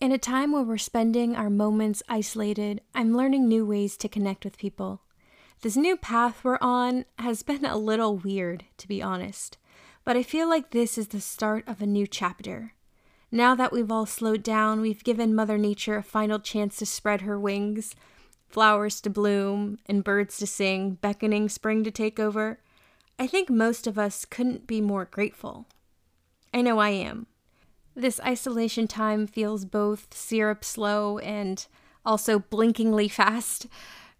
In a time where we're spending our moments isolated, I'm learning new ways to connect with people. This new path we're on has been a little weird, to be honest, but I feel like this is the start of a new chapter. Now that we've all slowed down, we've given Mother Nature a final chance to spread her wings, flowers to bloom, and birds to sing, beckoning spring to take over. I think most of us couldn't be more grateful. I know I am. This isolation time feels both syrup slow and also blinkingly fast.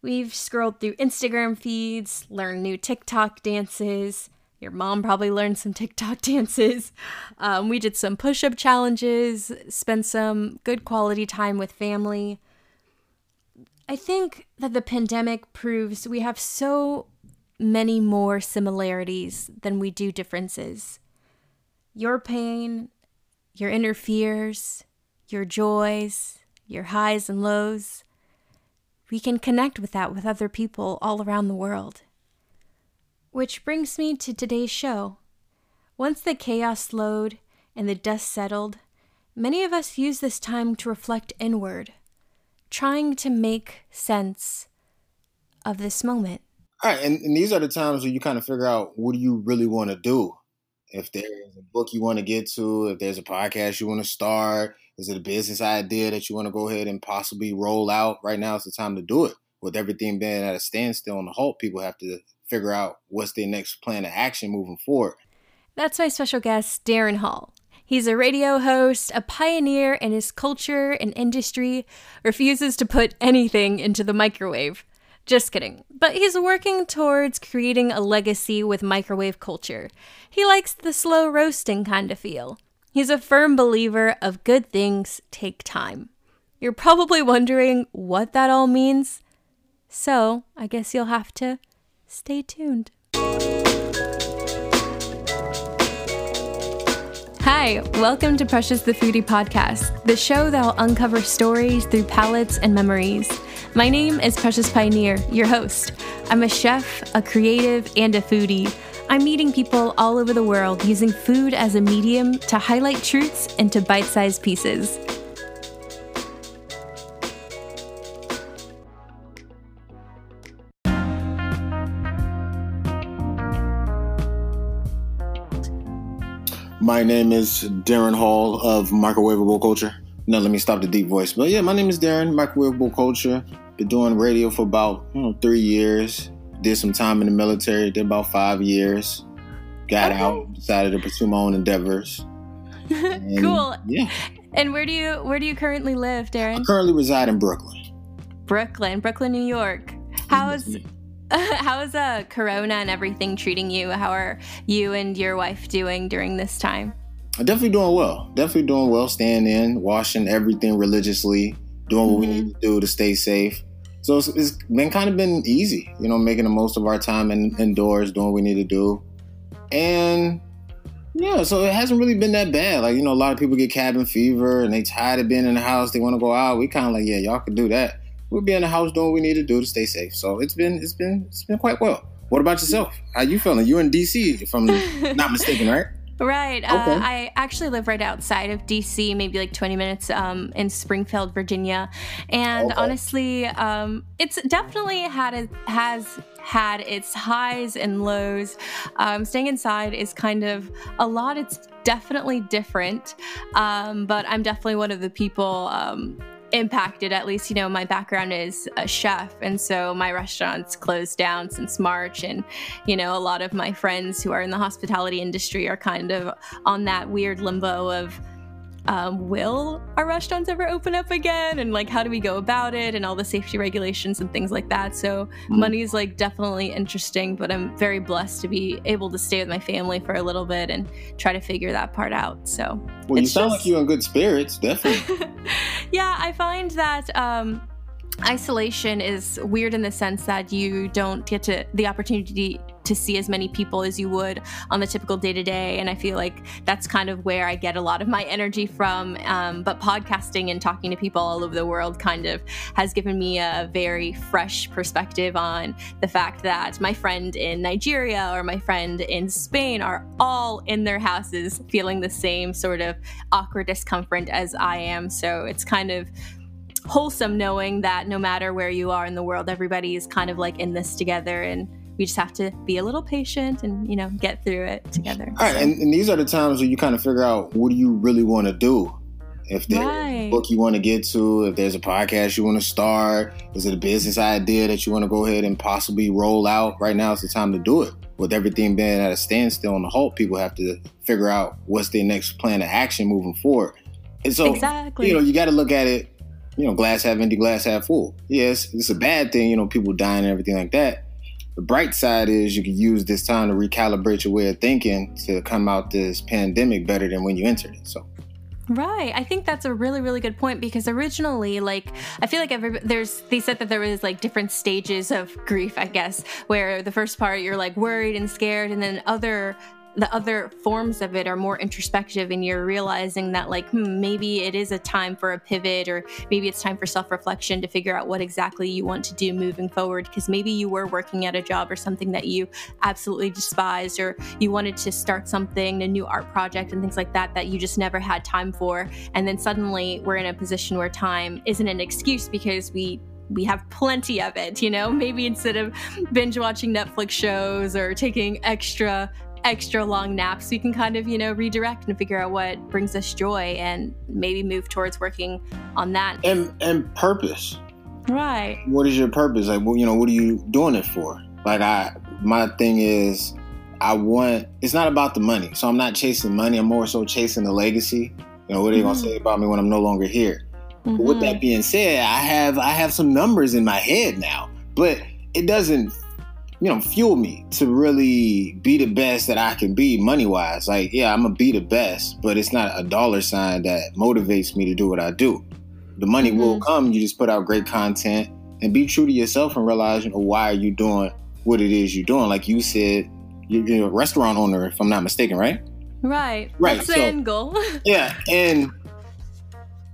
We've scrolled through Instagram feeds, learned new TikTok dances. Your mom probably learned some TikTok dances. Um, we did some push up challenges, spent some good quality time with family. I think that the pandemic proves we have so many more similarities than we do differences. Your pain your inner fears, your joys, your highs and lows. We can connect with that with other people all around the world. Which brings me to today's show. Once the chaos slowed and the dust settled, many of us use this time to reflect inward, trying to make sense of this moment. All right, and, and these are the times where you kind of figure out what do you really want to do if there's a book you want to get to, if there's a podcast you want to start, is it a business idea that you want to go ahead and possibly roll out? Right now is the time to do it. With everything being at a standstill and a halt, people have to figure out what's their next plan of action moving forward. That's my special guest, Darren Hall. He's a radio host, a pioneer in his culture and industry, refuses to put anything into the microwave. Just kidding. But he's working towards creating a legacy with microwave culture. He likes the slow roasting kind of feel. He's a firm believer of good things take time. You're probably wondering what that all means. So, I guess you'll have to stay tuned. Hi, welcome to Precious the Foodie podcast, the show that'll uncover stories through palates and memories. My name is Precious Pioneer, your host. I'm a chef, a creative, and a foodie. I'm meeting people all over the world using food as a medium to highlight truths into bite sized pieces. My name is Darren Hall of Microwavable Culture. Now let me stop the deep voice. But yeah, my name is Darren, Microwavable Culture. Been doing radio for about you know, three years. Did some time in the military, did about five years. Got okay. out, decided to pursue my own endeavors. And, cool. Yeah. And where do you where do you currently live, Darren? I currently reside in Brooklyn. Brooklyn, Brooklyn, New York. How is how is uh, Corona and everything treating you? How are you and your wife doing during this time? Definitely doing well. Definitely doing well. Staying in, washing everything religiously, doing what mm-hmm. we need to do to stay safe. So it's, it's been kind of been easy, you know, making the most of our time in, indoors, doing what we need to do, and yeah, so it hasn't really been that bad. Like you know, a lot of people get cabin fever and they tired of being in the house. They want to go out. We kind of like, yeah, y'all can do that we'll be in the house doing what we need to do to stay safe. So it's been it's been it's been quite well. What about yourself? How you feeling? You're in DC, if I'm not mistaken, right? Right. Uh, okay. Uh, I actually live right outside of DC, maybe like 20 minutes um, in Springfield, Virginia. And okay. honestly, um, it's definitely had a, has had its highs and lows. Um, staying inside is kind of a lot. It's definitely different, um, but I'm definitely one of the people um, impacted at least you know my background is a chef and so my restaurants closed down since march and you know a lot of my friends who are in the hospitality industry are kind of on that weird limbo of um, will our restaurants ever open up again? And like how do we go about it? And all the safety regulations and things like that. So mm-hmm. money is like definitely interesting but i'm very blessed to be able to stay with my family for a little bit and try to figure that part out. So well you sound just... like you're in good spirits definitely. Yeah i find that um, isolation is weird in the sense that you don't get to the opportunity to see as many people as you would on the typical day to day. And I feel like that's kind of where I get a lot of my energy from. Um, but podcasting and talking to people all over the world kind of has given me a very fresh perspective on the fact that my friend in Nigeria or my friend in Spain are all in their houses feeling the same sort of awkward discomfort as I am. So it's kind of wholesome knowing that no matter where you are in the world, everybody is kind of like in this together and we just have to be a little patient and you know get through it together. All right, and, and, these are the times where you kind of figure out what do you really want to do. If there's right. a book you want to get to, if there's a podcast you want to start, is it a business idea that you want to go ahead and possibly roll out? Right now is the time to do it. With everything being at a standstill on the halt, people have to figure out what's their next plan of action moving forward. And so, exactly. you know, you got to look at it you know, glass half empty, glass half full. Yes, it's a bad thing, you know, people dying and everything like that. The bright side is you can use this time to recalibrate your way of thinking to come out this pandemic better than when you entered it. So. Right. I think that's a really, really good point because originally, like, I feel like every, there's, they said that there was like different stages of grief, I guess, where the first part you're like worried and scared, and then other the other forms of it are more introspective and you're realizing that like hmm, maybe it is a time for a pivot or maybe it's time for self-reflection to figure out what exactly you want to do moving forward because maybe you were working at a job or something that you absolutely despised or you wanted to start something a new art project and things like that that you just never had time for and then suddenly we're in a position where time isn't an excuse because we we have plenty of it, you know? Maybe instead of binge watching Netflix shows or taking extra extra long naps, we can kind of, you know, redirect and figure out what brings us joy and maybe move towards working on that. And and purpose. Right. What is your purpose? Like, well, you know, what are you doing it for? Like, I, my thing is, I want, it's not about the money. So I'm not chasing money. I'm more so chasing the legacy. You know, what are they mm-hmm. going to say about me when I'm no longer here? Mm-hmm. With that mm-hmm. being said, I have, I have some numbers in my head now, but it doesn't you know, fuel me to really be the best that I can be money wise. Like, yeah, I'm gonna be the best, but it's not a dollar sign that motivates me to do what I do. The money mm-hmm. will come. You just put out great content and be true to yourself and realize, you know, why are you doing what it is you're doing? Like you said, you're a restaurant owner, if I'm not mistaken, right? Right. Right. That's the end goal. yeah, and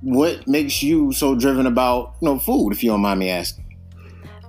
what makes you so driven about you know food, if you don't mind me asking?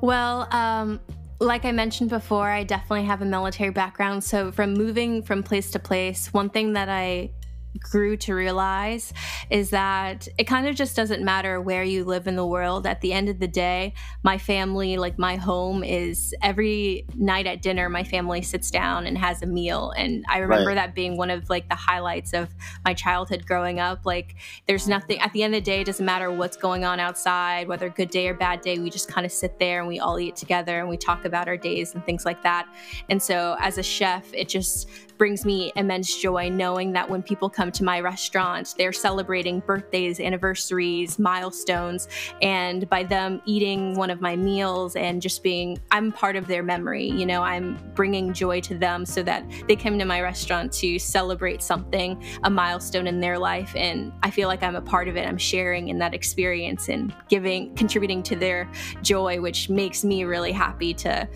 Well, um, like I mentioned before, I definitely have a military background. So, from moving from place to place, one thing that I grew to realize is that it kind of just doesn't matter where you live in the world. At the end of the day, my family, like my home, is every night at dinner, my family sits down and has a meal. And I remember right. that being one of like the highlights of my childhood growing up. Like, there's nothing at the end of the day, it doesn't matter what's going on outside, whether good day or bad day, we just kind of sit there and we all eat together and we talk about our days and things like that. And so, as a chef, it just brings me immense joy knowing that when people come to my restaurant, they're celebrating birthdays, anniversaries, milestones, and by them eating one of my meals and just being, I'm part of their memory. You know, I'm bringing joy to them so that they come to my restaurant to celebrate something, a milestone in their life. And I feel like I'm a part of it. I'm sharing in that experience and giving, contributing to their joy, which makes me really happy to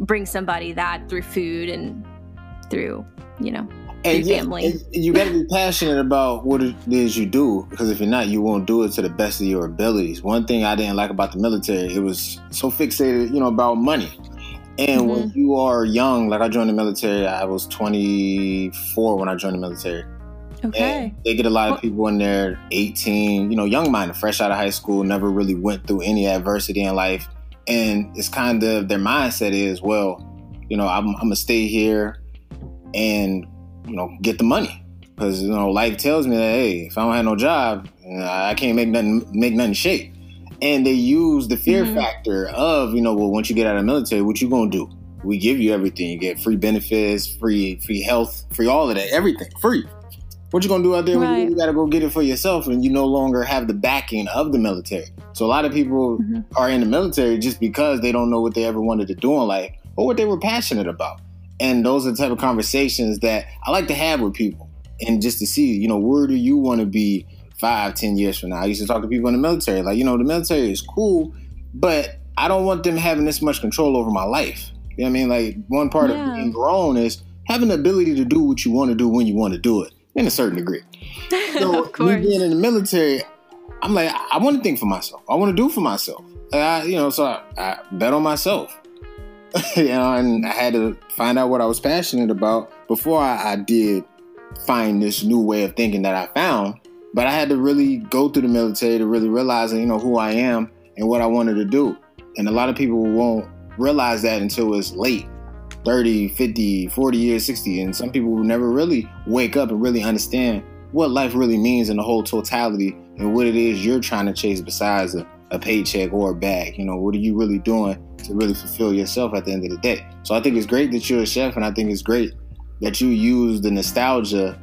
bring somebody that through food and through you know, and yeah, family. And you got to be passionate about what it is you do because if you're not, you won't do it to the best of your abilities. One thing I didn't like about the military, it was so fixated, you know, about money. And mm-hmm. when you are young, like I joined the military, I was 24 when I joined the military. Okay. And they get a lot of people in there, 18, you know, young minded, fresh out of high school, never really went through any adversity in life. And it's kind of their mindset is, well, you know, I'm, I'm gonna stay here and you know get the money. Because you know life tells me that hey if I don't have no job I can't make nothing make nothing shake. And they use the fear mm-hmm. factor of you know well once you get out of the military what you gonna do? We give you everything. You get free benefits free free health free all of that everything free. What you gonna do out there right. you, you gotta go get it for yourself and you no longer have the backing of the military? So a lot of people mm-hmm. are in the military just because they don't know what they ever wanted to do in life or what they were passionate about and those are the type of conversations that I like to have with people. And just to see, you know, where do you want to be five, ten years from now? I used to talk to people in the military, like, you know, the military is cool, but I don't want them having this much control over my life. You know what I mean? Like one part yeah. of being grown is having the ability to do what you want to do when you want to do it in a certain degree. So me being in the military, I'm like, I want to think for myself. I want to do for myself. I, you know, so I, I bet on myself. you know, and I had to find out what I was passionate about before I, I did find this new way of thinking that I found. But I had to really go through the military to really realize, you know, who I am and what I wanted to do. And a lot of people won't realize that until it's late 30, 50, 40 years, 60. And some people will never really wake up and really understand what life really means in the whole totality and what it is you're trying to chase besides a, a paycheck or a bag. You know, what are you really doing to really fulfill yourself at the end of the day? So I think it's great that you're a chef, and I think it's great that you use the nostalgia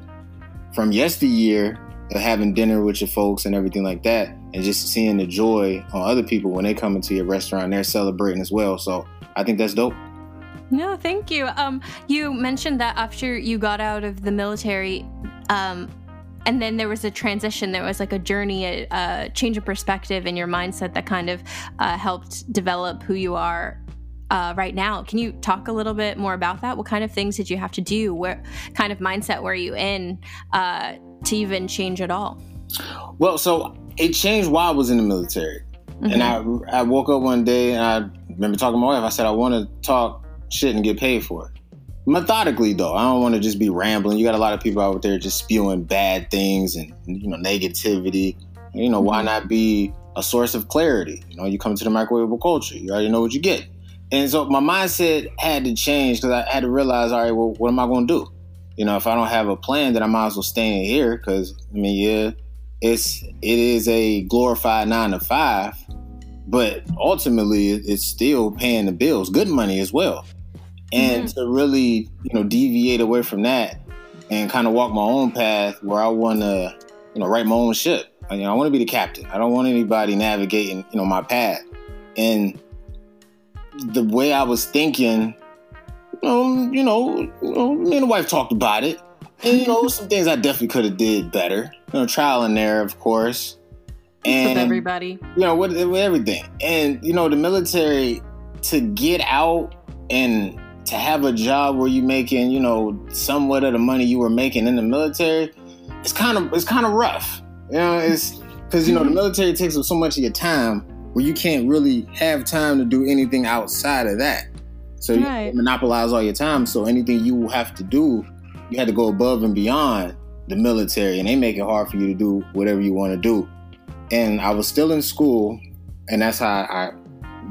from yesteryear of having dinner with your folks and everything like that, and just seeing the joy on other people when they come into your restaurant, they're celebrating as well. So I think that's dope. No, thank you. Um, you mentioned that after you got out of the military, um, and then there was a transition. There was like a journey, a, a change of perspective in your mindset that kind of uh, helped develop who you are uh, right now. Can you talk a little bit more about that? What kind of things did you have to do? What kind of mindset were you in uh, to even change at all? Well, so it changed while I was in the military. Mm-hmm. And I, I woke up one day and I remember talking to my wife. I said, I want to talk shit and get paid for it. Methodically, though, I don't want to just be rambling. You got a lot of people out there just spewing bad things and, you know, negativity. You know, mm-hmm. why not be a source of clarity? You know, you come to the microwavable culture, you already know what you get. And so my mindset had to change because I had to realize, all right, well, what am I going to do? You know, if I don't have a plan, then I might as well stay in here because I mean, yeah, it's it is a glorified nine to five, but ultimately it's still paying the bills, good money as well. And mm-hmm. to really, you know, deviate away from that and kind of walk my own path where I want to, you know, write my own ship. I, you know, I want to be the captain. I don't want anybody navigating, you know, my path. And the way I was thinking, um, you know, you know, me and the wife talked about it, and you know, some things I definitely could have did better. You know, trial and error, of course, and with everybody, you know, with, with everything, and you know, the military to get out and to have a job where you're making, you know, somewhat of the money you were making in the military, it's kind of it's kind of rough. You know, it's because you know the mm-hmm. military takes up so much of your time where you can't really have time to do anything outside of that. So right. you monopolize all your time. So anything you have to do, you had to go above and beyond the military, and they make it hard for you to do whatever you want to do. And I was still in school, and that's how I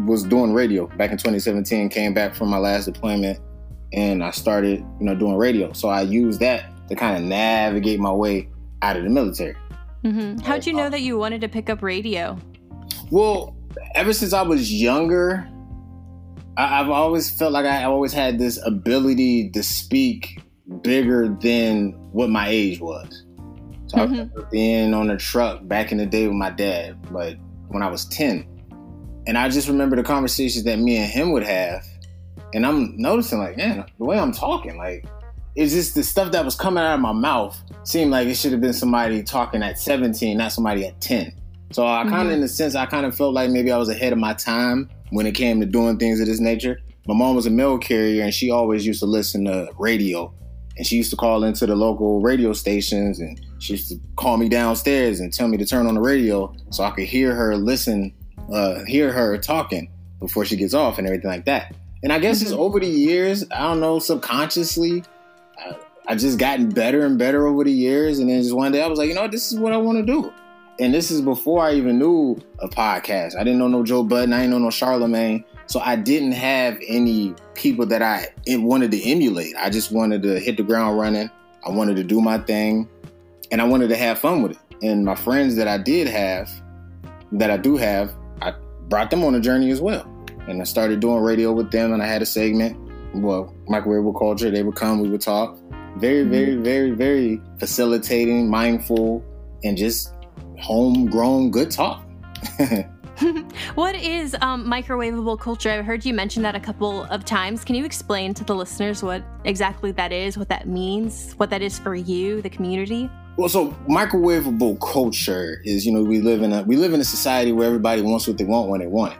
was doing radio back in 2017. Came back from my last deployment, and I started, you know, doing radio. So I used that to kind of navigate my way out of the military. Mm-hmm. How'd you know that you wanted to pick up radio? Well, ever since I was younger, I, have always felt like I always had this ability to speak bigger than what my age was. So mm-hmm. I remember being on a truck back in the day with my dad, but when I was 10. And I just remember the conversations that me and him would have. And I'm noticing, like, man, the way I'm talking, like, it's just the stuff that was coming out of my mouth seemed like it should have been somebody talking at 17, not somebody at 10. So I kind of, mm-hmm. in a sense, I kind of felt like maybe I was ahead of my time when it came to doing things of this nature. My mom was a mail carrier, and she always used to listen to radio. And she used to call into the local radio stations, and she used to call me downstairs and tell me to turn on the radio so I could hear her listen, uh, hear her talking before she gets off and everything like that. And I guess mm-hmm. just over the years, I don't know, subconsciously, I, I just gotten better and better over the years. And then just one day I was like, you know, this is what I want to do and this is before I even knew a podcast. I didn't know no Joe Budden. I didn't know no Charlemagne. So I didn't have any people that I wanted to emulate. I just wanted to hit the ground running. I wanted to do my thing, and I wanted to have fun with it. And my friends that I did have, that I do have, brought them on a journey as well. And I started doing radio with them, and I had a segment. Well, microwave culture. They would come, we would talk. Very, very, mm-hmm. very, very facilitating, mindful, and just homegrown good talk. what is um, microwavable culture? I've heard you mention that a couple of times. Can you explain to the listeners what exactly that is, what that means, what that is for you, the community? Well, so microwavable culture is, you know, we live in a we live in a society where everybody wants what they want when they want it.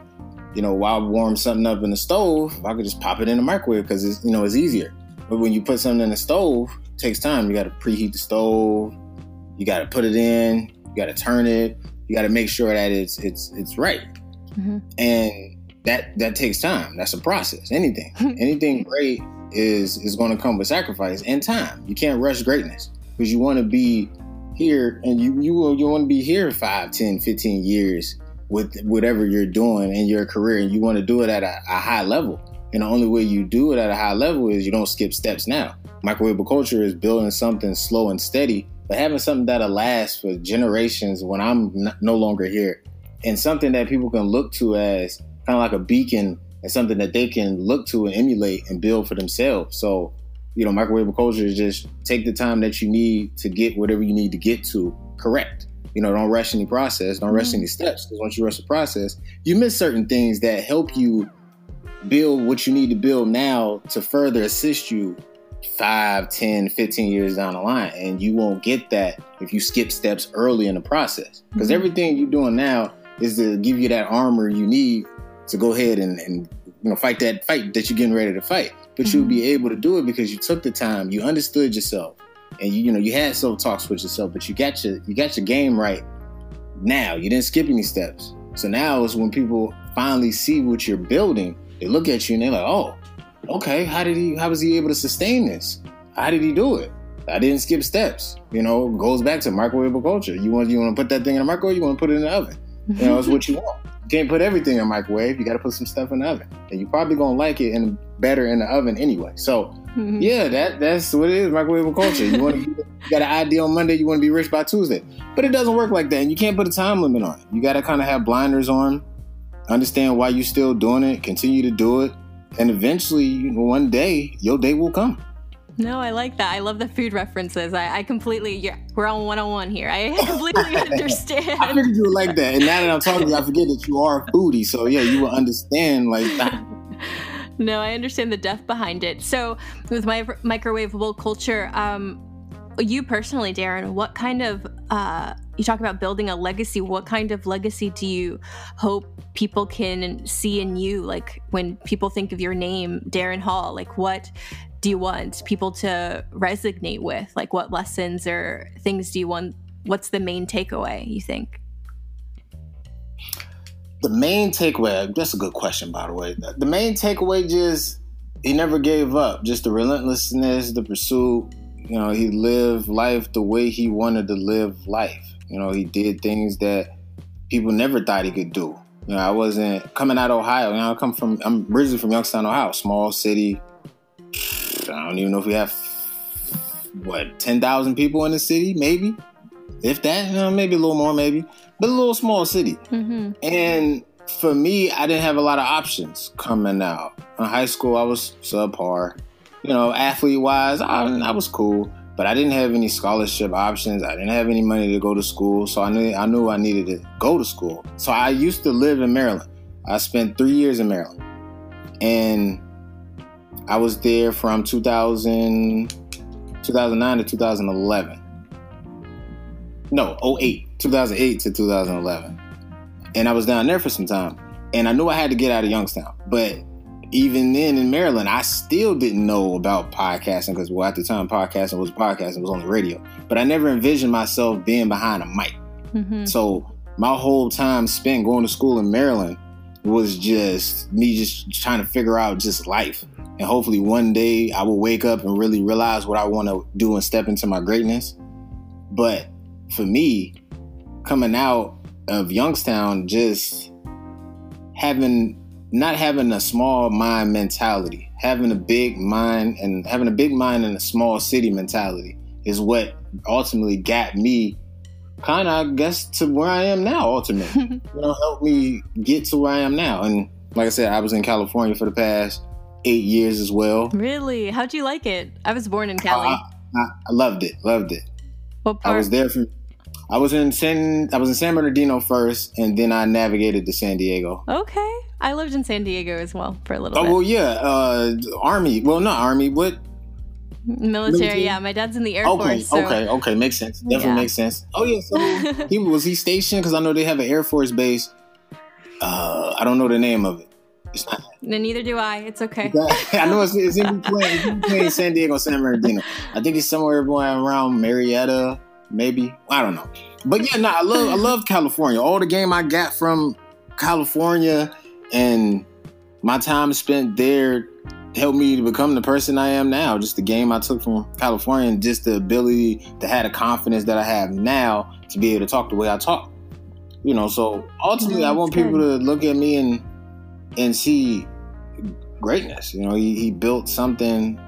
you know, while I warm something up in the stove, I could just pop it in the microwave because it's you know it's easier. But when you put something in the stove, it takes time. You got to preheat the stove. You got to put it in. You got to turn it. You got to make sure that it's it's it's right. Mm-hmm. And that that takes time. That's a process. Anything, anything great is is going to come with sacrifice and time. You can't rush greatness because you want to be here and you you you want to be here 5 10 15 years with whatever you're doing in your career and you want to do it at a, a high level. And the only way you do it at a high level is you don't skip steps now. Microwave culture is building something slow and steady but having something that'll last for generations when i'm no longer here and something that people can look to as kind of like a beacon and something that they can look to and emulate and build for themselves. So you know, microwave culture is just take the time that you need to get whatever you need to get to correct. You know, don't rush any process, don't rush mm-hmm. any steps, because once you rush the process, you miss certain things that help you build what you need to build now to further assist you 5, 10, 15 years down the line. And you won't get that if you skip steps early in the process. Because mm-hmm. everything you're doing now is to give you that armor you need to go ahead and, and you know fight that fight that you're getting ready to fight but mm-hmm. you'll be able to do it because you took the time, you understood yourself, and you you know you had self talks with yourself, but you got your you got your game right. Now you didn't skip any steps, so now is when people finally see what you're building. They look at you and they're like, oh, okay, how did he? How was he able to sustain this? How did he do it? I didn't skip steps. You know, goes back to microwave culture. You want you want to put that thing in the microwave, you want to put it in the oven. You know, it's what you want can't put everything in a microwave. You got to put some stuff in the oven, and you're probably gonna like it and better in the oven anyway. So, mm-hmm. yeah, that that's what it is. Microwave culture. You want to you got an idea on Monday. You want to be rich by Tuesday, but it doesn't work like that. And you can't put a time limit on it. You got to kind of have blinders on, understand why you're still doing it, continue to do it, and eventually, one day, your day will come. No, I like that. I love the food references. I, I completely, yeah, we're on one on one here. I completely understand. I figured you would like that. And now that I'm talking to you, I forget that you are a foodie. So yeah, you will understand like that. no, I understand the depth behind it. So with my microwavable culture, um, you personally, Darren, what kind of uh, you talk about building a legacy? What kind of legacy do you hope people can see in you? Like when people think of your name, Darren Hall, like what do you want people to resonate with? Like, what lessons or things do you want? What's the main takeaway, you think? The main takeaway, that's a good question, by the way. The main takeaway just, he never gave up. Just the relentlessness, the pursuit. You know, he lived life the way he wanted to live life. You know, he did things that people never thought he could do. You know, I wasn't coming out of Ohio. You know, I come from, I'm originally from Youngstown, Ohio, small city, I don't even know if we have what ten thousand people in the city, maybe, if that, maybe a little more, maybe, but a little small city. Mm-hmm. And for me, I didn't have a lot of options coming out. In high school, I was subpar. You know, athlete wise, I, I was cool, but I didn't have any scholarship options. I didn't have any money to go to school, so I knew I knew I needed to go to school. So I used to live in Maryland. I spent three years in Maryland, and I was there from 2000, 2009 to 2011. No, 08, 2008 to 2011. And I was down there for some time. And I knew I had to get out of Youngstown. But even then in Maryland, I still didn't know about podcasting because, well, at the time, podcasting was podcasting, it was on the radio. But I never envisioned myself being behind a mic. Mm-hmm. So my whole time spent going to school in Maryland was just me just trying to figure out just life. And hopefully one day I will wake up and really realize what I want to do and step into my greatness. But for me, coming out of Youngstown, just having not having a small mind mentality, having a big mind and having a big mind and a small city mentality is what ultimately got me kind of, I guess, to where I am now, ultimately. you know, help me get to where I am now. And like I said, I was in California for the past eight years as well. Really? How'd you like it? I was born in Cali. Uh, I, I, loved it. Loved it. What part? I was there for. I was in San. I was in San Bernardino first, and then I navigated to San Diego. Okay, I lived in San Diego as well for a little oh, bit. well, yeah. Uh, Army. Well, not Army. What? Military, military, yeah. My dad's in the Air okay, Force. So. Okay, okay, makes sense. Definitely yeah. makes sense. Oh yeah, so he was he stationed because I know they have an Air Force base. Uh, I don't know the name of it. No, neither do I. It's okay. I know it's, it's in between, it's in between San Diego and San Bernardino. I think it's somewhere around Murrieta, maybe. I don't know. But yeah, no, I love I love California. All the game I got from California and my time spent there helped me to become the person I am now. Just the game I took from California and just the ability to have the confidence that I have now to be able to talk the way I talk. You know, so ultimately, I want people to look at me and and see greatness. You know, he, he built something.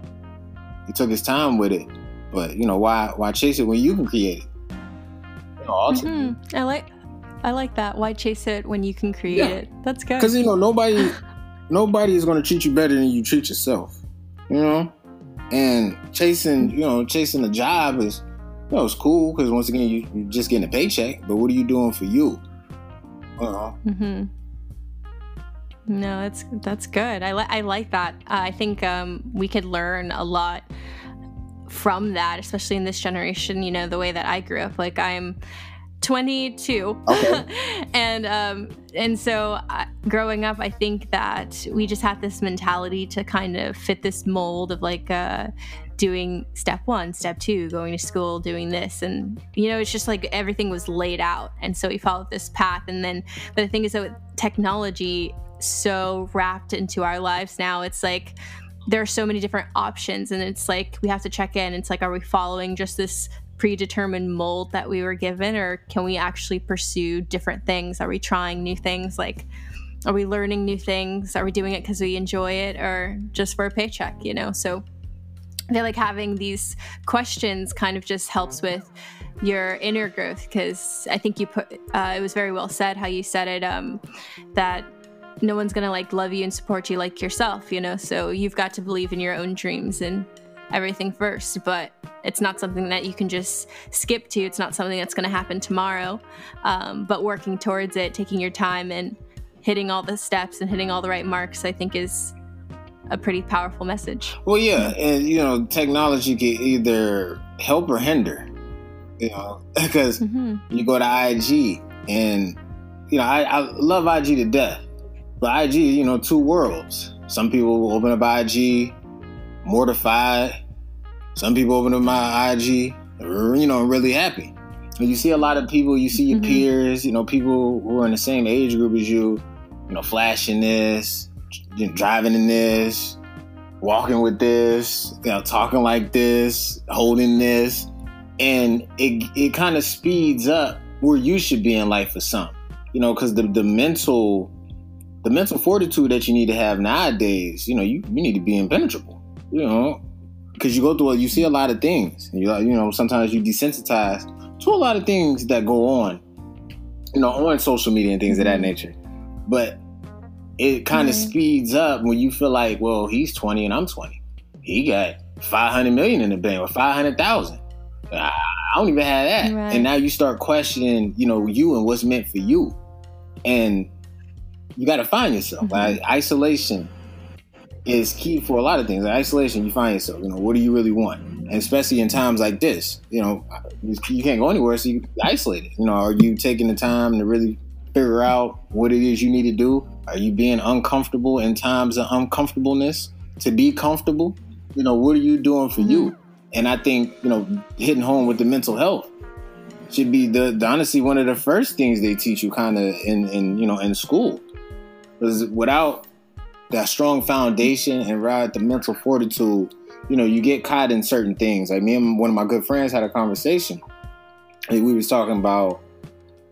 He took his time with it, but you know, why why chase it when you can create it? You know. Mm-hmm. I like I like that. Why chase it when you can create yeah. it? That's good. Because you know nobody nobody is going to treat you better than you treat yourself. You know, and chasing you know chasing a job is you know it's cool because once again you, are just getting a paycheck. But what are you doing for you? Uh-huh. Mm-hmm. No, that's that's good. I li- I like that. Uh, I think um, we could learn a lot from that, especially in this generation. You know, the way that I grew up. Like I'm 22 okay. and um and so uh, growing up i think that we just had this mentality to kind of fit this mold of like uh doing step one step two going to school doing this and you know it's just like everything was laid out and so we followed this path and then but the thing is that with technology so wrapped into our lives now it's like there are so many different options and it's like we have to check in. It's like are we following just this predetermined mold that we were given or can we actually pursue different things? Are we trying new things? Like are we learning new things? Are we doing it because we enjoy it or just for a paycheck you know? So I feel like having these questions kind of just helps with your inner growth because I think you put uh, it was very well said how you said it um, that no one's gonna like love you and support you like yourself you know so you've got to believe in your own dreams and everything first, but it's not something that you can just skip to. It's not something that's going to happen tomorrow. Um, but working towards it, taking your time and hitting all the steps and hitting all the right marks, I think is a pretty powerful message. Well, yeah, and you know, technology can either help or hinder. You know, because mm-hmm. you go to IG and you know, I, I love IG to death, but IG, you know, two worlds. Some people will open up IG mortified. Some people open up my IG, you know, really happy. And you see a lot of people, you see your mm-hmm. peers, you know, people who are in the same age group as you, you know, flashing this, driving in this, walking with this, you know, talking like this, holding this. And it, it kind of speeds up where you should be in life for some, you know, because the, the mental, the mental fortitude that you need to have nowadays, you know, you, you need to be impenetrable you know, because you go through, you see a lot of things. You you know, sometimes you desensitize to a lot of things that go on, you know, on social media and things of that mm-hmm. nature. But it kind of mm-hmm. speeds up when you feel like, well, he's 20 and I'm 20. He got 500 million in the bank or 500,000. I don't even have that. Right. And now you start questioning, you know, you and what's meant for you. And you got to find yourself. Mm-hmm. Like isolation is key for a lot of things. isolation, you find yourself. You know, what do you really want? And especially in times like this, you know, you can't go anywhere, so you isolate it. You know, are you taking the time to really figure out what it is you need to do? Are you being uncomfortable in times of uncomfortableness to be comfortable? You know, what are you doing for mm-hmm. you? And I think you know, hitting home with the mental health should be the, the honestly one of the first things they teach you, kind of in in you know in school, because without that strong foundation and ride the mental fortitude, you know, you get caught in certain things. Like me and one of my good friends had a conversation. And we was talking about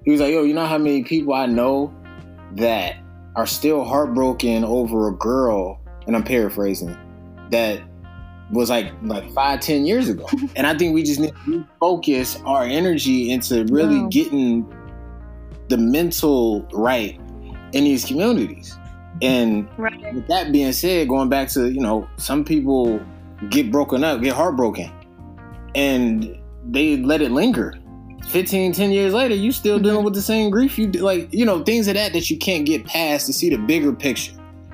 he was like, yo, you know how many people I know that are still heartbroken over a girl, and I'm paraphrasing, that was like like five, ten years ago. and I think we just need to focus our energy into really wow. getting the mental right in these communities. And right. with that being said, going back to, you know, some people get broken up, get heartbroken, and they let it linger. 15, 10 years later, you still mm-hmm. dealing with the same grief. You like, you know, things of that that you can't get past to see the bigger picture.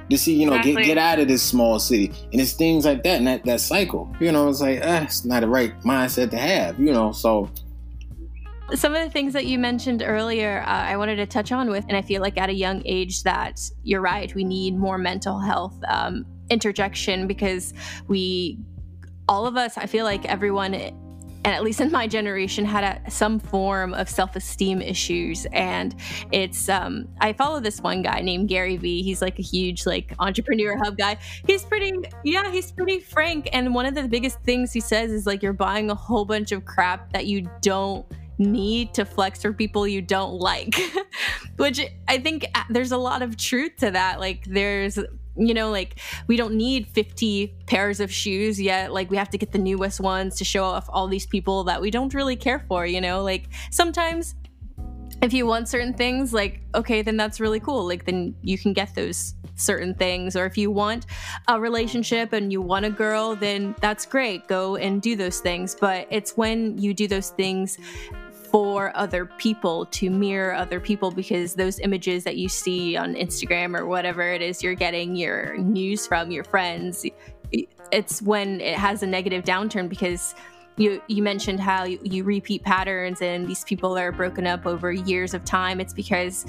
To see, you know, exactly. get get out of this small city. And it's things like that and that, that cycle. You know, it's like, ah, it's not the right mindset to have, you know. So Some of the things that you mentioned earlier, uh, I wanted to touch on with, and I feel like at a young age that you're right, we need more mental health um, interjection because we, all of us, I feel like everyone and at least in my generation had a, some form of self-esteem issues. And it's um i follow this one guy named gary vee. He's like a huge like entrepreneur hub guy. He's pretty yeah he's pretty frank. And one of the biggest things he says is like you're buying a whole bunch of crap that you don't need to flex for people you don't like. Which i think uh, there's a lot of truth to that. Like there's you know like we don't need 50 pairs of shoes yet. Like we have to get the newest ones to show off all these people that we don't really care for you know? Like sometimes if you want certain things like okay then that's really cool. Like then you can get those certain things. Or if you want a relationship and you want a girl then that's great. Go and do those things. But it's when you do those things for other people to mirror other people because those images that you see on Instagram or whatever it is you're getting your news from your friends it's when it has a negative downturn because you you mentioned how you, you repeat patterns and these people are broken up over years of time it's because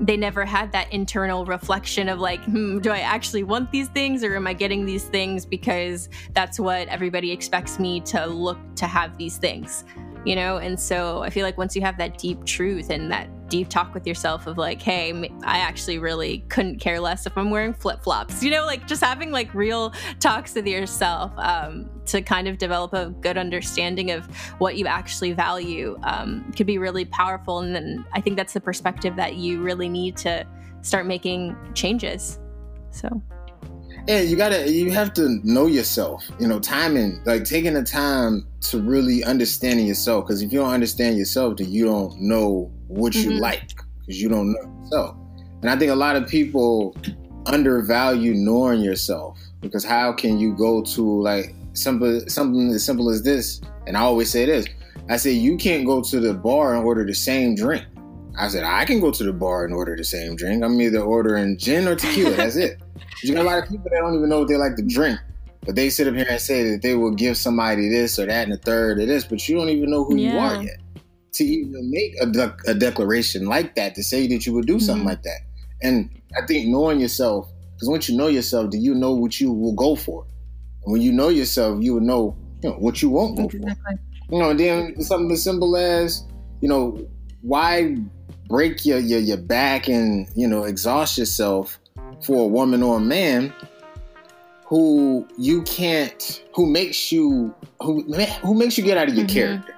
they never had that internal reflection of like, hmm, do I actually want these things or am I getting these things because that's what everybody expects me to look to have these things? You know? And so i feel like once you have that deep truth and that deep talk with yourself of like hey i actually really couldn't care less if i'm wearing flip-flops you know? Like just having like real talks with yourself um, to kind of develop a good understanding of what you actually value um, could be really powerful. And then i think that's the perspective that you really need to start making changes. So and you gotta you have to know yourself you know timing like taking the time to really understanding yourself because if you don't understand yourself then you don't know what mm-hmm. you like because you don't know yourself. And i think a lot of people undervalue knowing yourself because how can you go to like simple something as simple as this? And i always say this i say you can't go to the bar and order the same drink i said i can go to the bar and order the same drink i'm either ordering gin or tequila that's it you got a lot of people that don't even know what they like to drink, but they sit up here and say that they will give somebody this or that and the third or this, but you don't even know who yeah. you are yet. To even make a, de- a, declaration like that, to say that you would do mm-hmm. something like that. And I think knowing yourself, because once you know yourself, do you know what you will go for? And when you know yourself, you will know, you know what you won't go exactly. for. You know, and then something as simple as, you know, why break your, your your back and you know exhaust yourself for a woman or a man who you can't who makes you who who makes you get out of your mm-hmm. character.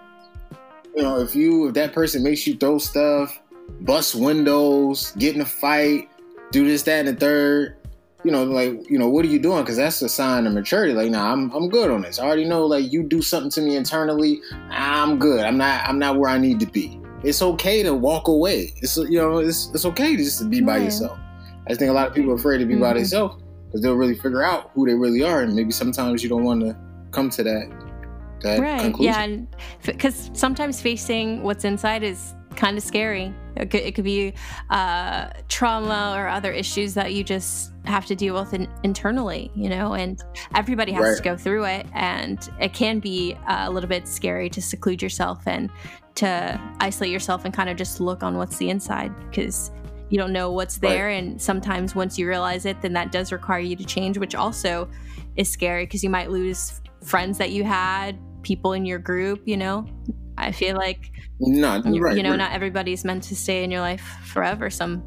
You know if you if that person makes you throw stuff bust windows get in a fight do this that and the third you know like you know what are you doing? Because that's a sign of maturity. Like nah I'm, I'm good on this. I already know like you do something to me internally i'm good. I'm not i'm not where i need to be it's okay to walk away it's you know it's, it's okay to just to be by yourself I just think a lot of people are afraid to be mm-hmm. by themselves because they'll really figure out who they really are, and maybe sometimes you don't want to come to that that right. conclusion. Yeah, because sometimes facing what's inside is kind of scary. It could, it could be uh, trauma or other issues that you just have to deal with in, internally, you know, and everybody has right. to go through it. And it can be uh, a little bit scary to seclude yourself and to isolate yourself and kind of just look on what's the inside because you don't know what's there right. and sometimes once you realize it then that does require you to change which also is scary because you might lose friends that you had people in your group you know i feel like not you, right, you know right. not everybody's meant to stay in your life forever some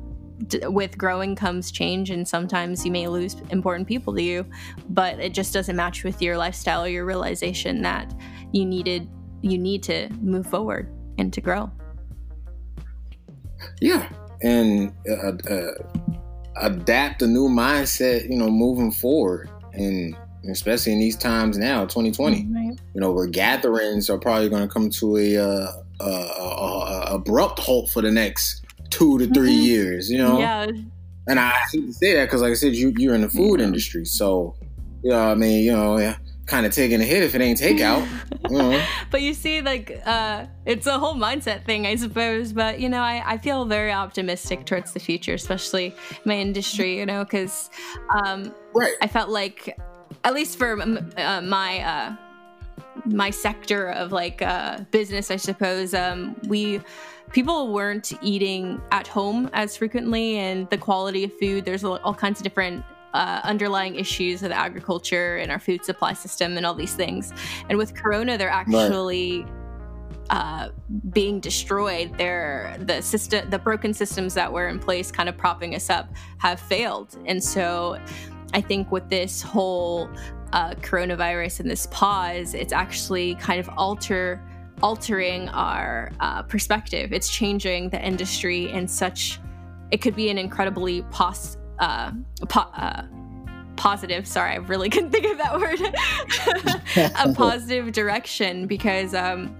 with growing comes change and sometimes you may lose important people to you but it just doesn't match with your lifestyle or your realization that you needed you need to move forward and to grow yeah and uh, uh, adapt a new mindset, you know, moving forward. And especially in these times now, 2020, mm-hmm. you know, where gatherings are probably going to come to a, uh, a, a, abrupt halt for the next two to 3 mm-hmm. years, you know? Yeah. And I hate to say that because, like I said, you, you're in the food mm-hmm. industry. So, you know, I mean, you know, yeah kind of taking a hit if it ain't takeout. But you see, like, uh, it's a whole mindset thing, I suppose. But, you know, I, I feel very optimistic towards the future, especially my industry, you know, because um, right. I felt like, at least for uh, my. Uh, my sector of like uh, business, I suppose, um, we people weren't eating at home as frequently, and the quality of food. There's all kinds of different uh, underlying issues with agriculture and our food supply system and all these things. And with Corona, they're actually right. uh, being destroyed. They're the system, the broken systems that were in place, kind of propping us up, have failed. And so, I think with this whole uh, coronavirus and this pause, it's actually kind of alter altering our uh, perspective. It's changing the industry in such. It could be an incredibly pos, uh, po- uh, positive. Sorry, I really couldn't think of that word. a positive direction because. Um,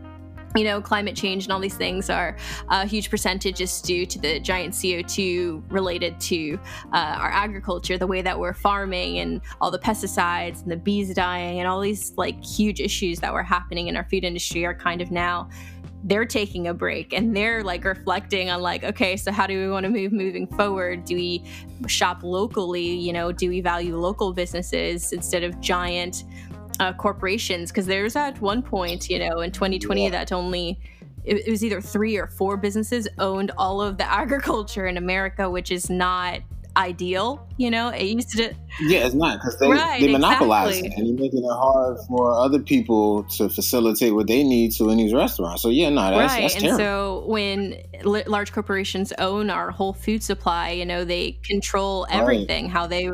you know, climate change and all these things are a huge percentage is due to the giant CO2 related to uh, our agriculture, the way that we're farming, and all the pesticides and the bees dying, and all these like huge issues that were happening in our food industry are kind of now they're taking a break and they're like reflecting on like okay so how do we want to move moving forward? Do we shop locally? You know do we value local businesses instead of giant uh, corporations because there's at one point, you know, in 2020 yeah. that only it, it was either three or four businesses owned all of the agriculture in America, which is not ideal. You know, it used to. Yeah, it's not because they right, they monopolize exactly. it and you're making it hard for other people to facilitate what they need to in these restaurants. So yeah, no, that's, right. That's and so when l- large corporations own our whole food supply, you know, they control everything. Right. How they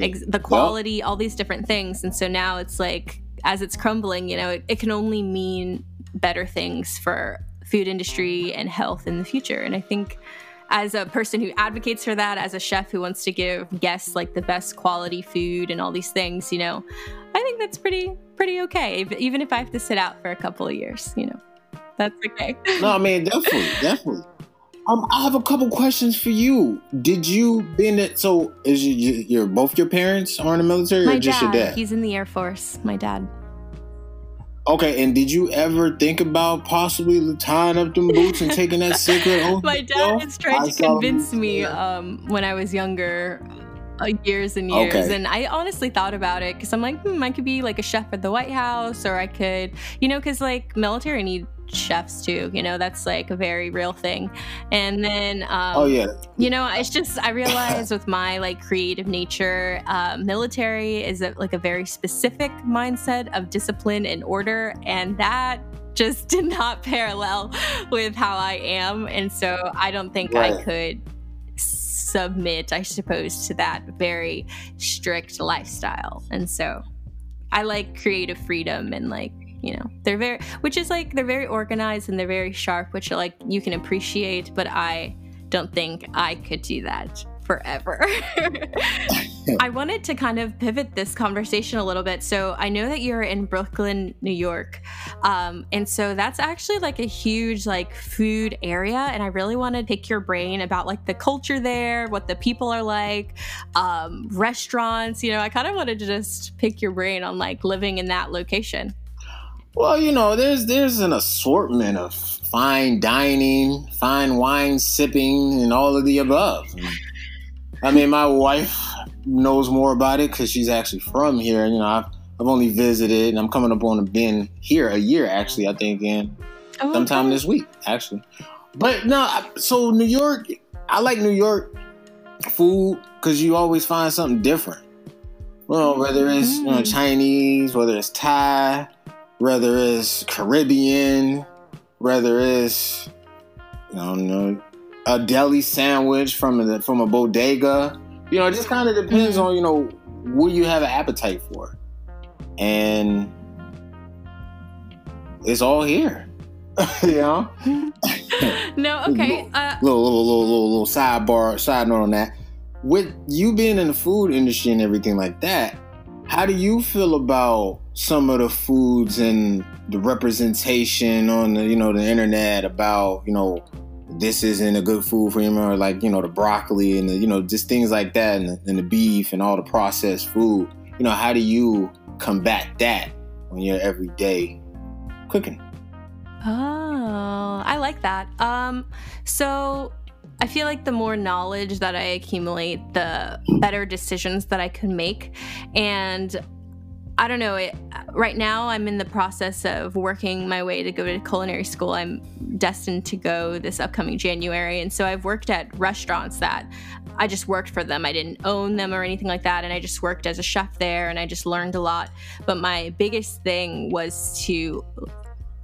ex- the quality, yep. all these different things. And so now it's like, as it's crumbling, you know, it, it can only mean better things for food industry and health in the future. And I think as a person who advocates for that, as a chef who wants to give guests like the best quality food and all these things, you know, I think that's pretty pretty okay. Even if I have to sit out for a couple of years, you know, that's okay. no, I mean definitely, definitely. Um, I have a couple questions for you. Did you been it? So, is your, your both your parents are in the military, My or just dad, your dad? He's in the Air Force. My dad. Okay, and did you ever think about possibly tying up them boots and taking that secret oath? My dad has tried to convince me um, when I was younger uh, years and years. Okay. And I honestly thought about it because I'm like, hmm, I could be like a chef at the White House, or I could, you know, because like military need chefs too. You know, that's like a very real thing. And then, um, oh yeah, you know, it's just I realize with my like creative nature, uh, military is a, like a very specific mindset of discipline and order, and that just did not parallel with how I am, and so I don't think right. I could submit, I suppose, to that very strict lifestyle. And so I like creative freedom and like you know they're very which is like they're very organized and they're very sharp which like you can appreciate but i don't think i could do that forever. I wanted to kind of pivot this conversation a little bit. So I know that you're in Brooklyn, New York. Um, and so that's actually like a huge like food area. And I really want to pick your brain about like the culture there, what the people are like, um, restaurants. You know, I kind of wanted to just pick your brain on like living in that location. Well, you know, there's there's an assortment of fine dining, fine wine sipping, and all of the above. I mean, my wife knows more about it because she's actually from here. You know, I've, I've only visited, and I'm coming up on a been here a year actually. I think in oh, sometime okay. this week actually. But no, so New York, I like New York food because you always find something different. Well, whether it's you know mm. Chinese, whether it's Thai, whether it's Caribbean, whether it's you know a deli sandwich from a from a bodega. You know, it just kind of depends mm-hmm. on you know what you have an appetite for, and it's all here. you know. no, okay. Uh, little, little, little, little, little sidebar, side note on that. With you being in the food industry and everything like that, how do you feel about some of the foods and the representation on the you know the internet about you know this isn't a good food for you or like you know the broccoli and the, you know just things like that and the, and the beef and all the processed food? You know how do you combat that on your everyday cooking? Oh i like that. Um so I feel like the more knowledge that I accumulate, the better decisions that I can make. And I don't know. It, right now, I'm in the process of working my way to go to culinary school. I'm destined to go this upcoming January. And so I've worked at restaurants that I just worked for them. I didn't own them or anything like that. And I just worked as a chef there and I just learned a lot. But my biggest thing was to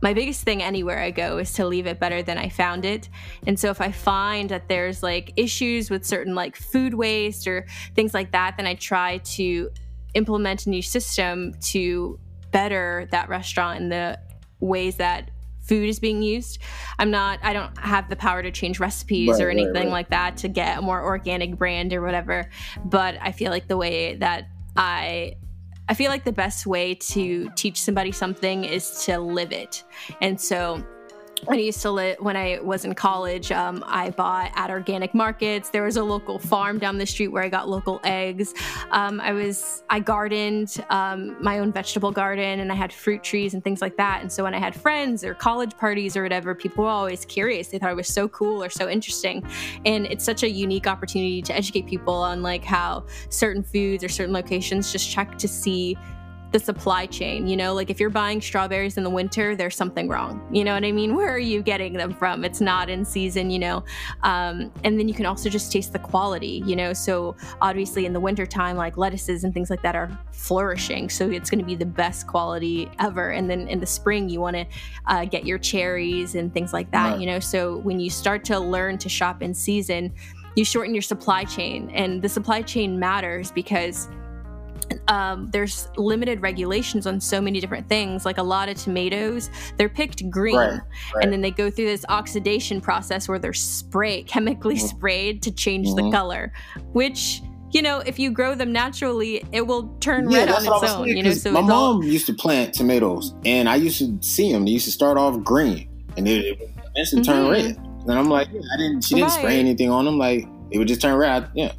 my biggest thing anywhere I go is to leave it better than I found it. And so if I find that there's like issues with certain like food waste or things like that, then I try to implement a new system to better that restaurant in the ways that food is being used. I'm not I don't have the power to change recipes right, or anything right, right. like that to get a more organic brand or whatever, but I feel like the way that I I feel like the best way to teach somebody something is to live it. And so I used to live, when I was in college, um, I bought at organic markets. There was a local farm down the street where I got local eggs. Um, I was, I gardened um, my own vegetable garden and I had fruit trees and things like that. And so when I had friends or college parties or whatever, people were always curious. They thought it was so cool or so interesting. And it's such a unique opportunity to educate people on like how certain foods or certain locations just check to see the supply chain. You know, like if you're buying strawberries in the winter, there's something wrong. You know what I mean? Where are you getting them from? It's not in season, you know? Um, and then you can also just taste the quality, you know? So obviously in the wintertime, like lettuces and things like that are flourishing. So it's going to be the best quality ever. And then in the spring, you want to uh, get your cherries and things like that, right. you know? So when you start to learn to shop in season, you shorten your supply chain. And the supply chain matters because um, there's limited regulations on so many different things. Like a lot of tomatoes, they're picked green, right, right. and then they go through this oxidation process where they're sprayed, chemically mm-hmm. sprayed to change mm-hmm. the color, which you know, if you grow them naturally, it will turn yeah, red on its own. Saying, you know, so my mom all... used to plant tomatoes, and I used to see them. They used to start off green, and they would eventually mm-hmm. turn red. And I'm like, yeah, I didn't. She didn't right. spray anything on them. Like it would just turn red. Yeah.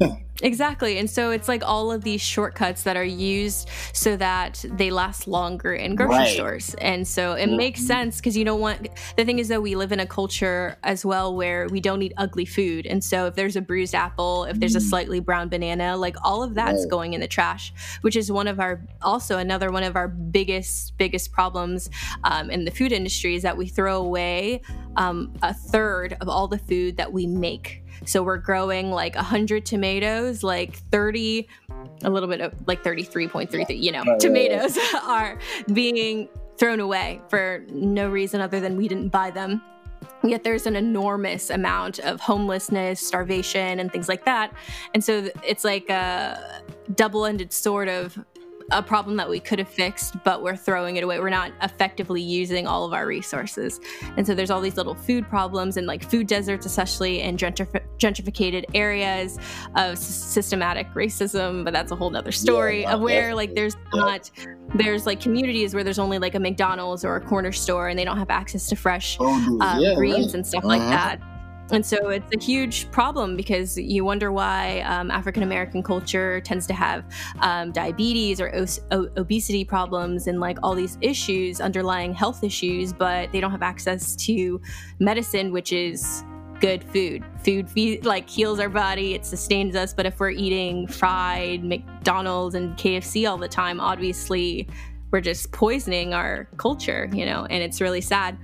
Exactly. And so it's like all of these shortcuts that are used so that they last longer in grocery right. stores. And so it mm-hmm. makes sense because you don't want the thing is that we live in a culture as well where we don't eat ugly food. And so if there's a bruised apple, if there's a mm. slightly brown banana, like all of that's right. going in the trash, which is one of our also another one of our biggest, biggest problems um, in the food industry is that we throw away um, a third of all the food that we make. So we're growing like 100 tomatoes, like 30, a little bit of like 33.33, you know, oh, tomatoes are being thrown away for no reason other than we didn't buy them. Yet there's an enormous amount of homelessness, starvation, and things like that. And so it's like a double ended sword of a problem that we could have fixed, but we're throwing it away. We're not effectively using all of our resources. And so there's all these little food problems and like food deserts, especially in gentrif- gentrificated areas of s- systematic racism. But that's a whole nother story yeah, of where like there's not, there's like communities where there's only like a McDonald's or a corner store and they don't have access to fresh oh, uh, yeah, greens right. and stuff uh-huh. like that. And so it's a huge problem because you wonder why um, African American culture tends to have um, diabetes or o- obesity problems and like all these issues, underlying health issues, but they don't have access to medicine, which is good food. Food like heals our body, it sustains us. But if we're eating fried McDonald's and KFC all the time, obviously we're just poisoning our culture, you know, and it's really sad.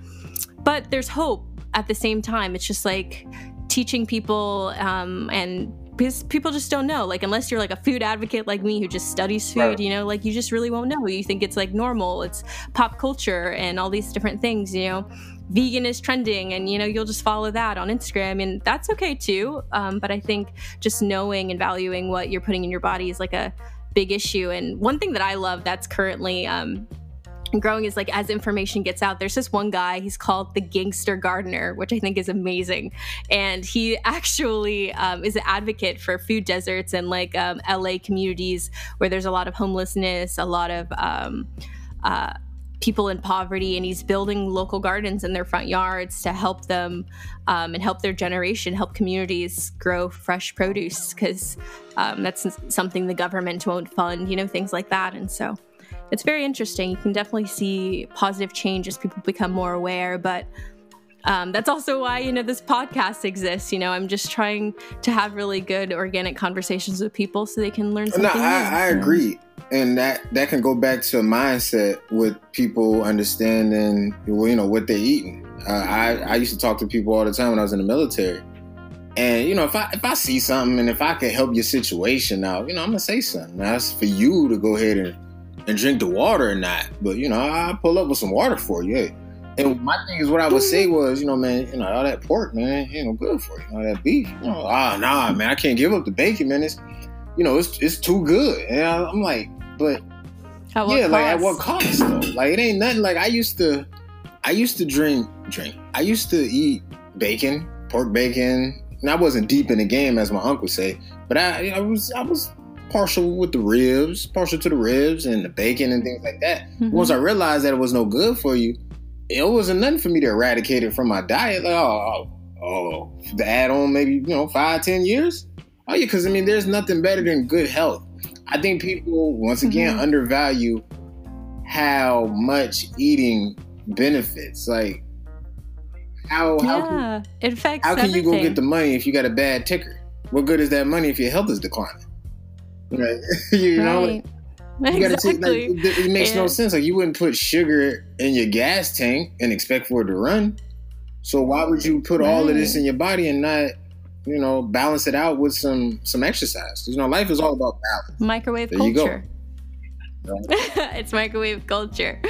But there's hope at the same time, it's just like teaching people um, and because people just don't know. Like unless you're like a food advocate like me who just studies food right. you know like you just really won't know. You think it's like normal. It's pop culture and all these different things you know. Vegan is trending and you know you'll just follow that on instagram and that's okay too. Um, but i think just knowing and valuing what you're putting in your body is like a big issue. And one thing that i love that's currently um, growing is like as information gets out there's this one guy he's called the gangster gardener which i think is amazing. And he actually um, is an advocate for food deserts and like um, la communities where there's a lot of homelessness a lot of um, uh, people in poverty and he's building local gardens in their front yards to help them um, and help their generation help communities grow fresh produce because um, that's something the government won't fund you know things like that. And so it's very interesting. You can definitely see positive change as people become more aware, but um, that's also why you know this podcast exists. You know, I'm just trying to have really good organic conversations with people so they can learn something. No, I, I agree. and that that can go back to a mindset with people understanding, well, you know, what they're eating. Uh, I I used to talk to people all the time when I was in the military, and you know, if I if I see something and if I can help your situation out, you know, I'm gonna say something. That's for you to go ahead and and drink the water or not. But you know, I pull up with some water for you. Hey. And my thing is, what I would say was, you know, man, you know, all that pork, man, ain't no good for you. All that beef, you know, ah, nah, man, I can't give up the bacon, man. It's, you know, it's it's too good. And I'm like, but yeah, like at cost? what cost though? Like it ain't nothing. Like I used to, I used to drink, drink. I used to eat bacon, pork bacon. And I wasn't deep in the game, as my uncle say, but I, I was, I was partial with the ribs, partial to the ribs and the bacon and things like that. Mhm. Once I realized that it was no good for you, it wasn't nothing for me to eradicate it from my diet. Like, oh, oh, oh to add on maybe you know five, ten years. Oh yeah, because I mean, there's nothing better than good health. I think people once again Mhm. undervalue how much eating benefits. Like, how how can, yeah, it affects how can you go get the money if you got a bad ticker? What good is that money if your health is declining? Right? you know, like, you gotta take, like, it, it makes no sense. Like you wouldn't put sugar in your gas tank and expect for it to run. So why would you put all of this in your body and not, you know, balance it out with some some exercise? You know, life is all about balance. microwave There culture. it's microwave culture.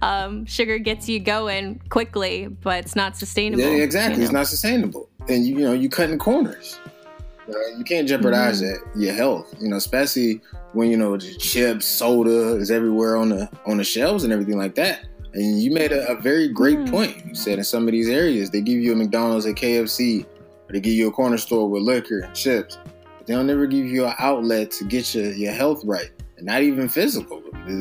Um, sugar gets you going quickly, but it's not sustainable. Yeah, exactly. you It's not sustainable, and you, you know you cutting corners. You can't jeopardize Mm-hmm. that your health. You know, especially when you know chips, soda is everywhere on the on the shelves and everything like that. And you made a, a very great Mm. point. You said in some of these areas they give you a McDonald's, a KFC, or they give you a corner store with liquor and chips, but they'll never give you an outlet to get your your health right, and not even physical. You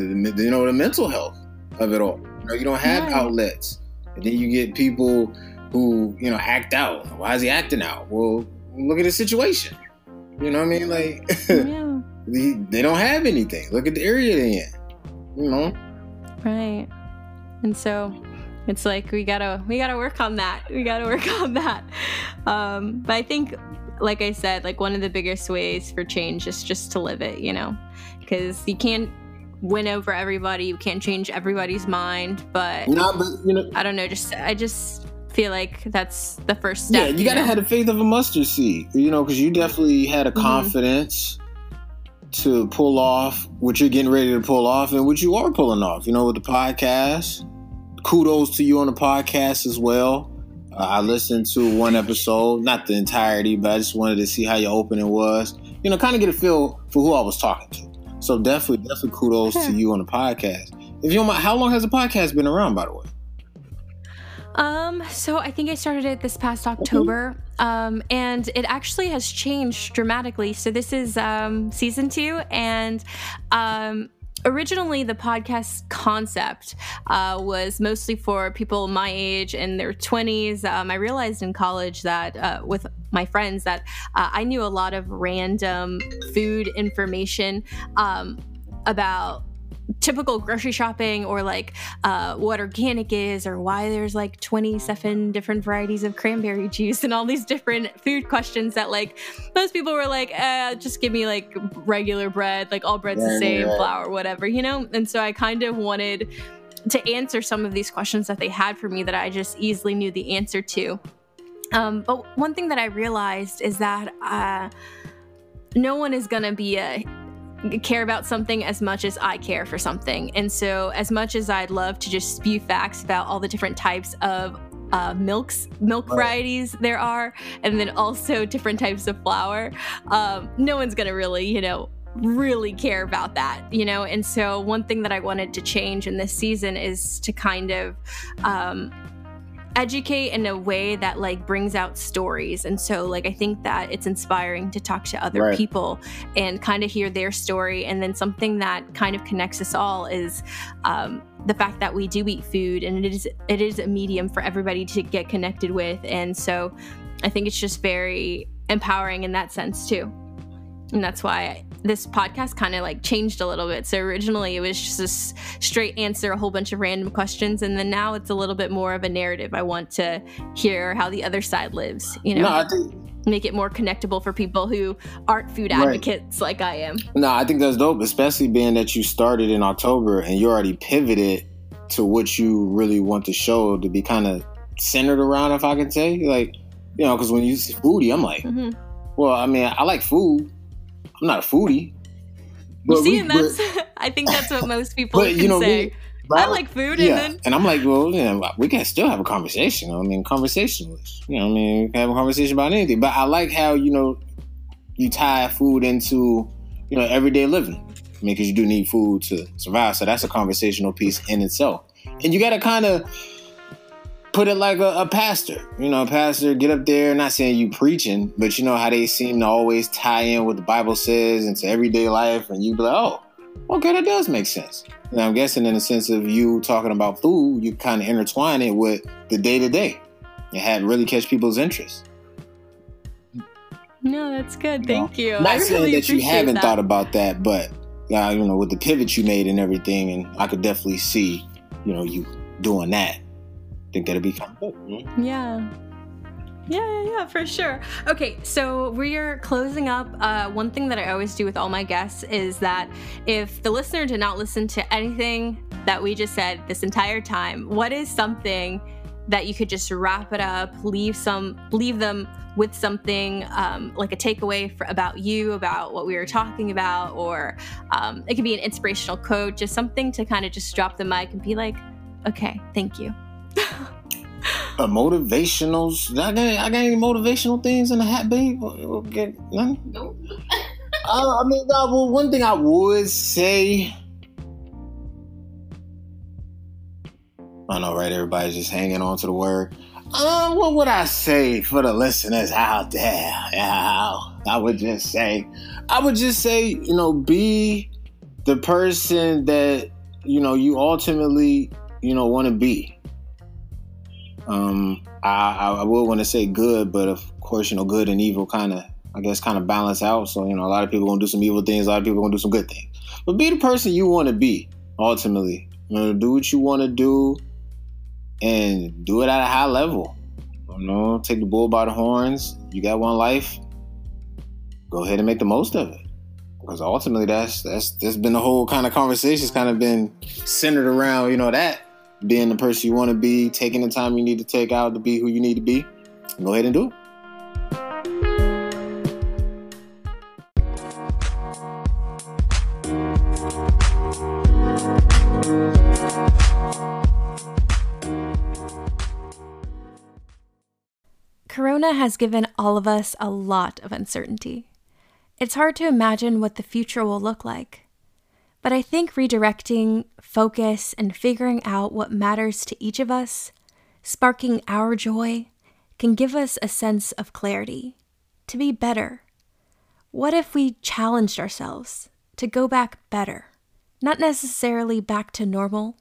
know, the mental health of it all. You know, you don't have Right. outlets, and then you get people who you know act out. Why is he acting out? Well, look at the situation. You know what I mean? Like yeah, they, they don't have anything. Look at the area they're in. You know? right. And so it's like we gotta we gotta work on that. We gotta work on that. Um, but I think, like I said, like one of the biggest ways for change is just to live it. You know, because you can't win over everybody. You can't change everybody's mind, but Nah, but you know, I don't know. Just I just feel like that's the first step. yeah, you gotta know? have the faith of a mustard seed. You know, because you definitely had a Mhm. confidence to pull off what you're getting ready to pull off and what you are pulling off. You know, with the podcast. Kudos to you on the podcast as well. Uh, I listened to one episode, not the entirety, but I just wanted to see how your opening was. You know, kind of get a feel for who I was talking to. So definitely, definitely kudos to you on the podcast. If you don't mind, how long has the podcast been around, by the way? Um, so I think I started it this past October. Um, and it actually has changed dramatically. So this is um season two, and um originally the podcast concept uh, was mostly for people my age in their 20s um, i realized in college that uh, with my friends that uh, i knew a lot of random food information um, about typical grocery shopping or like uh, what organic is or why there's like 27 different varieties of cranberry juice and all these different food questions that like most people were like eh, just give me like regular bread like all bread's the same right. flour whatever you know and so i kind of wanted to answer some of these questions that they had for me that i just easily knew the answer to um, but one thing that i realized is that uh, no one is gonna be a care about something as much as I care for something. And so, as much as I'd love to just spew facts about all the different types of uh, milks, milk Right. varieties there are, and then also different types of flour, um, no one's gonna really, you know, really care about that, you know. And so, one thing that I wanted to change in this season is to kind of um, educate in a way that like brings out stories. And so like i think that it's inspiring to talk to other Right. people and kind of hear their story. And then something that kind of connects us all is um, the fact that we do eat food and it is it is a medium for everybody to get connected with. And so i think it's just very empowering in that sense too. And that's why this podcast kind of like changed a little bit. So originally it was just a straight answer a whole bunch of random questions, and then now it's a little bit more of a narrative. I want to hear how the other side lives. You know, No, I think make it more connectable for people who aren't food advocates right. like I am. No, I think that's dope, especially being that you started in October and you already pivoted to what you really want the show to be kind of centered around, if I can say. Like, you know, because when you say foodie, I'm like, mm-hmm. well, I mean, I like food. I'm not a foodie. But you see, we, and that's I think that's what most people but, you know, say. Me, I like food, yeah. and then and I'm like, well, know, we can still have a conversation. I mean, conversationalist. You know, I mean, we can have a conversation about anything. But I like how you know you tie food into you know everyday living. I mean, because you do need food to survive. So that's a conversational piece in itself. And you got to kind of put it like a, a, pastor. You know, a pastor get up there, not saying you preaching, but you know how they seem to always tie in what the Bible says into everyday life, and you be like, oh, okay, that does make sense. And I'm guessing in the sense of you talking about food, you kind of intertwine it with the day to day. It had really catch people's interest. No, that's good. Thank you. Not I saying really that you haven't that. thought about that, but uh, you know, with the pivot you made and everything, and I could definitely see, you know, you doing that think that'd be kind of cool. Yeah. Yeah, yeah, yeah, for sure. Okay, so we're closing up. Uh, one thing that I always do with all my guests is that if the listener did not listen to anything that we just said this entire time, what is something that you could just wrap it up, leave some, leave them with something um, like a takeaway for, about you, about what we were talking about, or um, it could be an inspirational quote, just something to kind of just drop the mic and be like, okay, thank you a motivational. I got, I got any motivational things in the hat, babe? Okay, Nope. uh, I mean, uh, well, one thing I would say. I know, right? Everybody's just hanging on to the word. Uh, what would I say for the listeners out there? Yeah, I would just say, I would just say, you know, be the person that you know you ultimately, you know, want to be. Um, I, I will want to say good, but of course, you know, good and evil kind of, I guess, kind of balance out. So, you know, a lot of people gonna do some evil things, a lot of people gonna do some good things. But be the person you want to be, ultimately. You know, do what you want to do, and do it at a high level. You know, take the bull by the horns. You got one life. Go ahead and make the most of it. Because ultimately, that's that's that's been the whole kind of conversation. It's kind of been centered around, you know, that being the person you want to be, taking the time you need to take out to be who you need to be, go ahead and do it. Corona has given all of us a lot of uncertainty. It's hard to imagine what the future will look like. But I think redirecting focus and figuring out what matters to each of us, sparking our joy, can give us a sense of clarity, to be better. What if we challenged ourselves to go back better, not necessarily back to normal,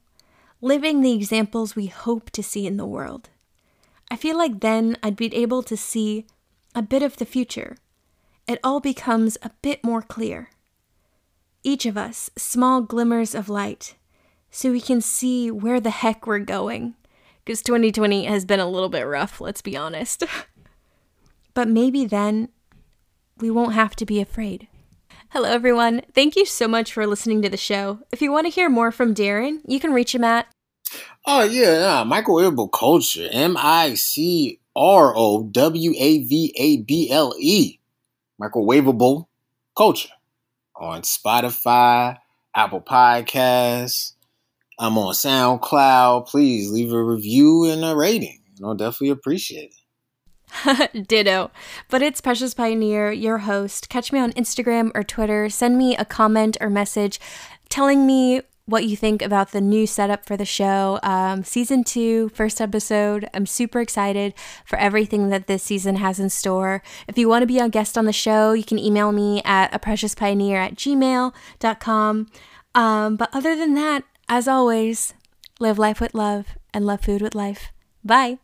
living the examples we hope to see in the world? I feel like then I'd be able to see a bit of the future. It all becomes a bit more clear each of us small glimmers of light so we can see where the heck we're going. Because 2020 has been a little bit rough, let's be honest. but maybe then we won't have to be afraid. Hello, everyone. Thank you so much for listening to the show. If you want to hear more from Darren, you can reach him at. Oh, yeah, yeah. microwavable culture. M I C R O W A V A B L E. Microwavable culture on Spotify, Apple Podcasts. I'm on SoundCloud. Please leave a review and a rating. Know, definitely appreciate it. Ditto. But it's Precious Pioneer, your host. Catch me on Instagram or Twitter. Send me a comment or message telling me what you think about the new setup for the show. Um, season two, first episode. I'm super excited for everything that this season has in store. If you want to be a guest on the show, you can email me at a precious pioneer at gmail.com. Um, but other than that, as always, live life with love and love food with life. Bye.